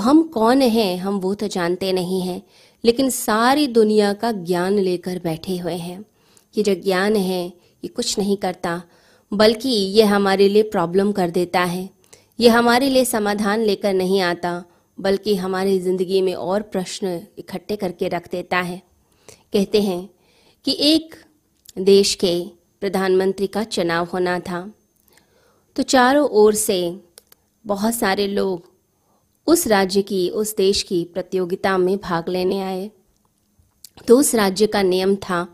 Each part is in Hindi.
हम कौन हैं, हम वो तो जानते नहीं हैं, लेकिन सारी दुनिया का ज्ञान लेकर बैठे हुए हैं। ये जो ज्ञान है, ये कुछ नहीं करता, बल्कि ये हमारे लिए प्रॉब्लम कर देता है। ये हमारे लिए समाधान लेकर नहीं आता, बल्कि हमारी ज़िंदगी में और प्रश्न इकट्ठे करके रख देता है। कहते हैं कि एक देश के प्रधानमंत्री का चुनाव होना था। तो चारों ओर से बहुत सारे लोग उस राज्य की, उस देश की प्रतियोगिता में भाग लेने आए। तो उस राज्य का नियम था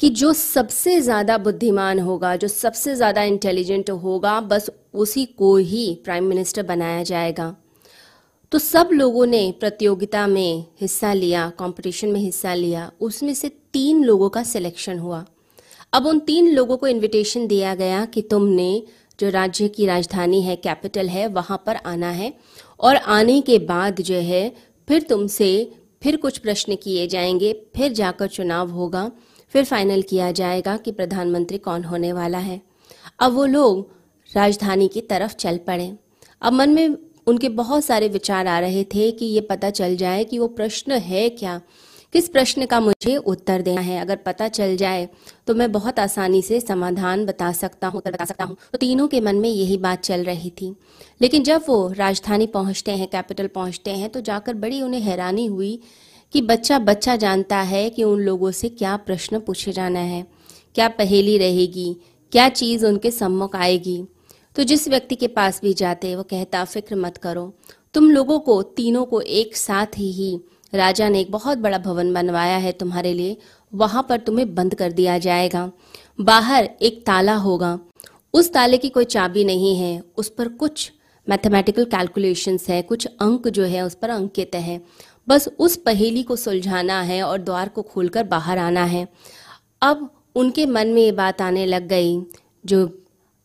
कि जो सबसे ज़्यादा बुद्धिमान होगा, जो सबसे ज़्यादा इंटेलिजेंट होगा, बस उसी को ही प्राइम मिनिस्टर बनाया जाएगा। तो सब लोगों ने प्रतियोगिता में हिस्सा लिया कंपटीशन में हिस्सा लिया। उसमें से तीन लोगों का सिलेक्शन हुआ। अब उन तीन लोगों को इनविटेशन दिया गया कि तुमने जो राज्य की राजधानी है, कैपिटल है, वहाँ पर आना है। और आने के बाद जो है, फिर तुमसे फिर कुछ प्रश्न किए जाएँगे, फिर जाकर चुनाव होगा, फिर फाइनल किया जाएगा कि प्रधानमंत्री कौन होने वाला है। अब वो लोग राजधानी की तरफ़ चल पड़े। अब मन में उनके बहुत सारे विचार आ रहे थे कि ये पता चल जाए कि वो प्रश्न है क्या। किस प्रश्न का मुझे उत्तर देना है? अगर पता चल जाए तो मैं बहुत आसानी से समाधान बता सकता हूँ, बता सकता हूँ। तो तीनों के मन में यही बात चल रही थी। लेकिन जब वो राजधानी पहुँचते हैं, कैपिटल पहुँचते हैं तो जाकर बड़ी उन्हें हैरानी हुई कि बच्चा बच्चा जानता है कि उन लोगों से क्या प्रश्न पूछे जाना है। क्या पहेली रहेगी? क्या चीज़ उनके सम्मुख आएगी? तो जिस व्यक्ति के पास भी जाते, वो कहता, फ़िक्र मत करो। तुम लोगों को, तीनों को एक साथ ही ही राजा ने एक बहुत बड़ा भवन बनवाया है तुम्हारे लिए। वहाँ पर तुम्हें बंद कर दिया जाएगा। बाहर एक ताला होगा। उस ताले की कोई चाबी नहीं है। उस पर कुछ मैथमेटिकल कैलकुलेशंस है। कुछ अंक जो है, उस पर अंकित है। बस उस पहेली को सुलझाना है और द्वार को खोलकर बाहर आना है। अब उनके मन में ये बात आने लग गई। जो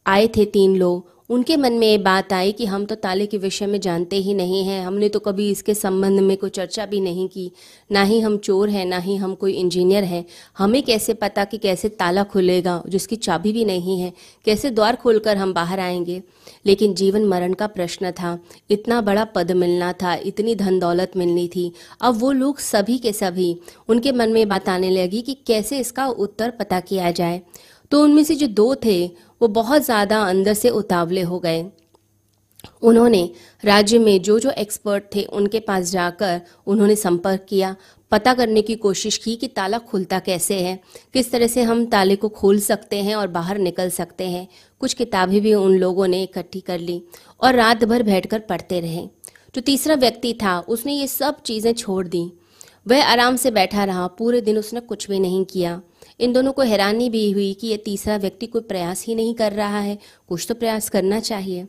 आए थे तीन लोग उनके मन में ये बात आई कि हम तो ताले के विषय में जानते ही नहीं हैं, हमने तो कभी इसके संबंध में कोई चर्चा भी नहीं की। ना ही हम चोर हैं, ना ही हम कोई इंजीनियर हैं। हमें कैसे पता कि कैसे ताला खुलेगा, जिसकी चाबी भी नहीं है, कैसे द्वार खोलकर हम बाहर आएँगे? लेकिन जीवन मरण का प्रश्न था। इतना बड़ा पद मिलना था, इतनी धन दौलत मिलनी थी। अब वो लोग सभी के सभी उनके मन में बात आने लगी कि कैसे इसका उत्तर पता किया जाए। तो उनमें से जो दो थे वो बहुत ज़्यादा अंदर से उतावले हो गए। उन्होंने राज्य में जो जो एक्सपर्ट थे, उनके पास जाकर उन्होंने संपर्क किया। पता करने की कोशिश की कि ताला खुलता कैसे है, किस तरह से हम ताले को खोल सकते हैं और बाहर निकल सकते हैं। कुछ किताबें भी उन लोगों ने इकट्ठी कर ली और रात भर बैठकर पढ़ते रहे। जो तीसरा व्यक्ति था, उसने ये सब चीज़ें छोड़ दी। वह आराम से बैठा रहा, पूरे दिन उसने कुछ भी नहीं किया। इन दोनों को हैरानी भी हुई कि ये तीसरा व्यक्ति कोई प्रयास ही नहीं कर रहा है। कुछ तो प्रयास करना चाहिए।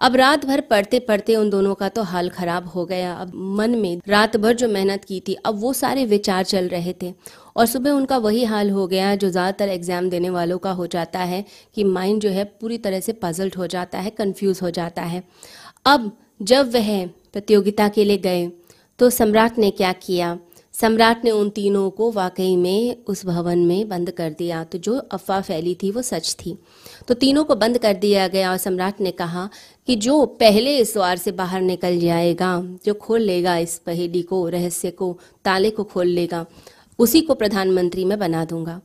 अब रात भर पढ़ते पढ़ते उन दोनों का तो हाल खराब हो गया। अब मन में रात भर जो मेहनत की थी, अब वो सारे विचार चल रहे थे। और सुबह उनका वही हाल हो गया जो ज़्यादातर एग्ज़ाम देने वालों का हो जाता है कि माइंड जो है पूरी तरह से पजल्ट हो जाता है, कन्फ्यूज़ हो जाता है। अब जब वह प्रतियोगिता के लिए गए तो सम्राट ने क्या किया? सम्राट ने उन तीनों को वाकई में उस भवन में बंद कर दिया। तो जो अफवाह फैली थी, वो सच थी। तो तीनों को बंद कर दिया गया और सम्राट ने कहा कि जो पहले इस द्वार से बाहर निकल जाएगा, जो खोल लेगा इस पहेली को, रहस्य को, ताले को खोल लेगा, उसी को प्रधानमंत्री में बना दूँगा।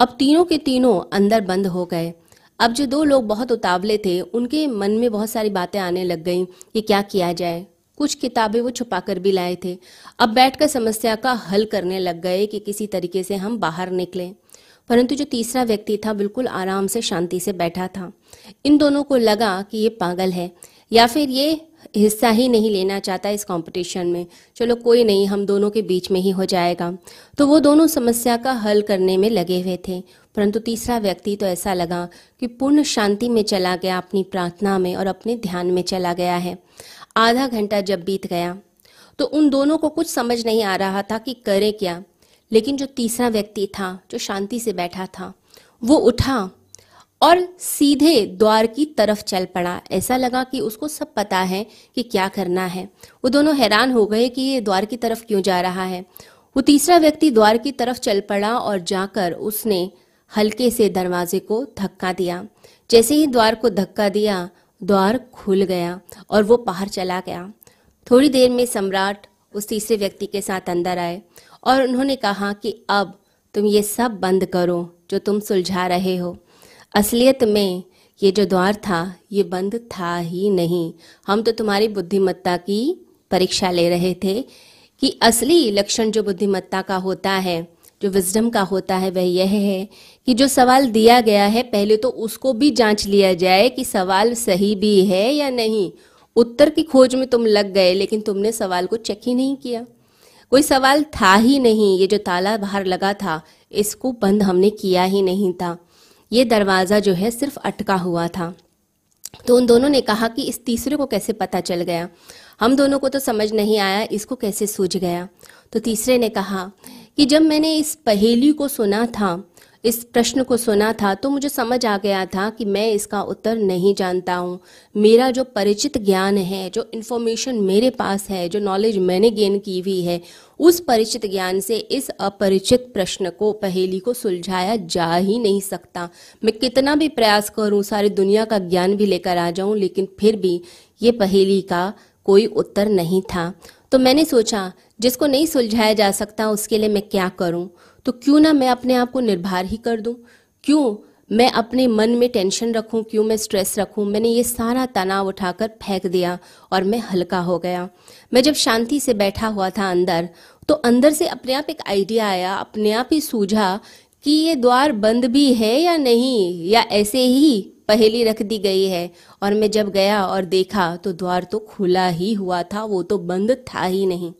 अब तीनों के तीनों अंदर बंद हो गए। अब जो दो लोग बहुत उतावले थे, उनके मन में बहुत सारी बातें आने लग गई कि क्या किया जाए। कुछ किताबें वो छुपा कर भी लाए थे। अब बैठकर समस्या का हल करने लग गए कि किसी तरीके से हम बाहर निकलें। परंतु जो तीसरा व्यक्ति था, बिल्कुल आराम से, शांति से बैठा था। इन दोनों को लगा कि ये पागल है, या फिर ये हिस्सा ही नहीं लेना चाहता इस कंपटीशन में। चलो, कोई नहीं, हम दोनों के बीच में ही हो जाएगा। तो वो दोनों समस्या का हल करने में लगे हुए थे। परंतु तीसरा व्यक्ति तो ऐसा लगा कि पूर्ण शांति में चला गया अपनी प्रार्थना में और अपने ध्यान में चला गया है। आधा घंटा जब बीत गया तो उन दोनों को कुछ समझ नहीं आ रहा था कि करें क्या। लेकिन जो तीसरा व्यक्ति था, जो शांति से बैठा था, वो उठा और सीधे द्वार की तरफ़ चल पड़ा। ऐसा लगा कि उसको सब पता है कि क्या करना है। वो दोनों हैरान हो गए कि ये द्वार की तरफ़ क्यों जा रहा है। वो तीसरा व्यक्ति द्वार की तरफ़ चल पड़ा और जाकर उसने हल्के से दरवाजे को धक्का दिया। जैसे ही द्वार को धक्का दिया द्वार खुल गया और वो बाहर चला गया। थोड़ी देर में सम्राट उस तीसरे व्यक्ति के साथ अंदर आए और उन्होंने कहा कि अब तुम ये सब बंद करो जो तुम सुलझा रहे हो। असलियत में ये जो द्वार था, ये बंद था ही नहीं। हम तो तुम्हारी बुद्धिमत्ता की परीक्षा ले रहे थे कि असली लक्षण जो बुद्धिमत्ता का होता है जो विजडम का होता है वह यह है कि जो सवाल दिया गया है, पहले तो उसको भी जाँच लिया जाए कि सवाल सही भी है या नहीं। उत्तर की खोज में तुम लग गए, लेकिन तुमने सवाल को चेक ही नहीं किया। कोई सवाल था ही नहीं, ये जो ताला बाहर लगा था, इसको बंद हमने किया ही नहीं था। ये दरवाज़ा जो है सिर्फ़ अटका हुआ था। तो उन दोनों ने कहा कि इस तीसरे को कैसे पता चल गया? हम दोनों को तो समझ नहीं आया, इसको कैसे सूझ गया? तो तीसरे ने कहा कि जब मैंने इस पहेली को सुना था, इस प्रश्न को सुना था तो मुझे समझ आ गया था कि मैं इसका उत्तर नहीं जानता हूँ। मेरा जो परिचित ज्ञान है, जो इन्फॉर्मेशन मेरे पास है, जो नॉलेज मैंने गेन की हुई है, उस परिचित ज्ञान से इस अपरिचित प्रश्न को, पहेली को सुलझाया जा ही नहीं सकता। मैं कितना भी प्रयास करूँ, सारी दुनिया का ज्ञान भी लेकर आ जाऊँ, लेकिन फिर भी ये पहेली का कोई उत्तर नहीं था। तो मैंने सोचा, जिसको नहीं सुलझाया जा सकता उसके लिए मैं क्या करूँ? तो क्यों ना मैं अपने आप को निर्भर ही कर दूँ? क्यों मैं अपने मन में टेंशन रखूँ? क्यों मैं स्ट्रेस रखूँ? मैंने ये सारा तनाव उठाकर फेंक दिया और मैं हल्का हो गया। मैं जब शांति से बैठा हुआ था अंदर तो अंदर से अपने आप एक आइडिया आया, अपने आप ही सूझा कि ये द्वार बंद भी है या नहीं, या ऐसे ही पहेली रख दी गई है। और मैं जब गया और देखा तो द्वार तो खुला ही हुआ था, वो तो बंद था ही नहीं।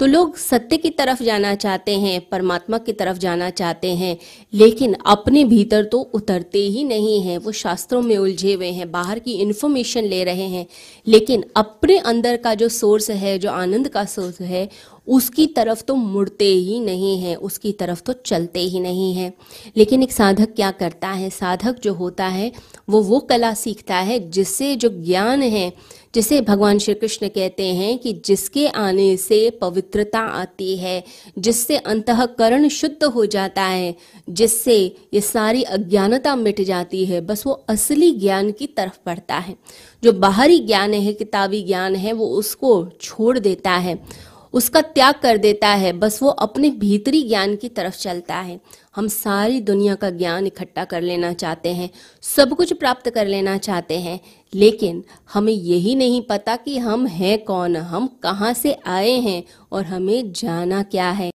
तो लोग सत्य की तरफ़ जाना चाहते हैं, परमात्मा की तरफ़ जाना चाहते हैं, लेकिन अपने भीतर तो उतरते ही नहीं हैं। वो शास्त्रों में उलझे हुए हैं, बाहर की इन्फॉर्मेशन ले रहे हैं। लेकिन अपने अंदर का जो सोर्स है, जो आनंद का सोर्स है उसकी तरफ़ तो मुड़ते ही नहीं है, उसकी तरफ़ तो चलते ही नहीं है। लेकिन एक साधक क्या करता है? साधक जो होता है, वो वो कला सीखता है जिससे जो ज्ञान है, जिसे भगवान श्री कृष्ण कहते हैं कि जिसके आने से पवित्रता आती है, जिससे अंतकरण शुद्ध हो जाता है, जिससे ये सारी अज्ञानता मिट जाती है, बस वो असली ज्ञान की तरफ़ बढ़ता है। जो बाहरी ज्ञान है, किताबी ज्ञान है, वो उसको छोड़ देता है। उसका त्याग कर देता है। बस वो अपने भीतरी ज्ञान की तरफ़ चलता है। हम सारी दुनिया का ज्ञान इकट्ठा कर लेना चाहते हैं, सब कुछ प्राप्त कर लेना चाहते हैं, लेकिन हमें यही नहीं पता कि हम हैं कौन, हम कहाँ से आए हैं और हमें जाना क्या है।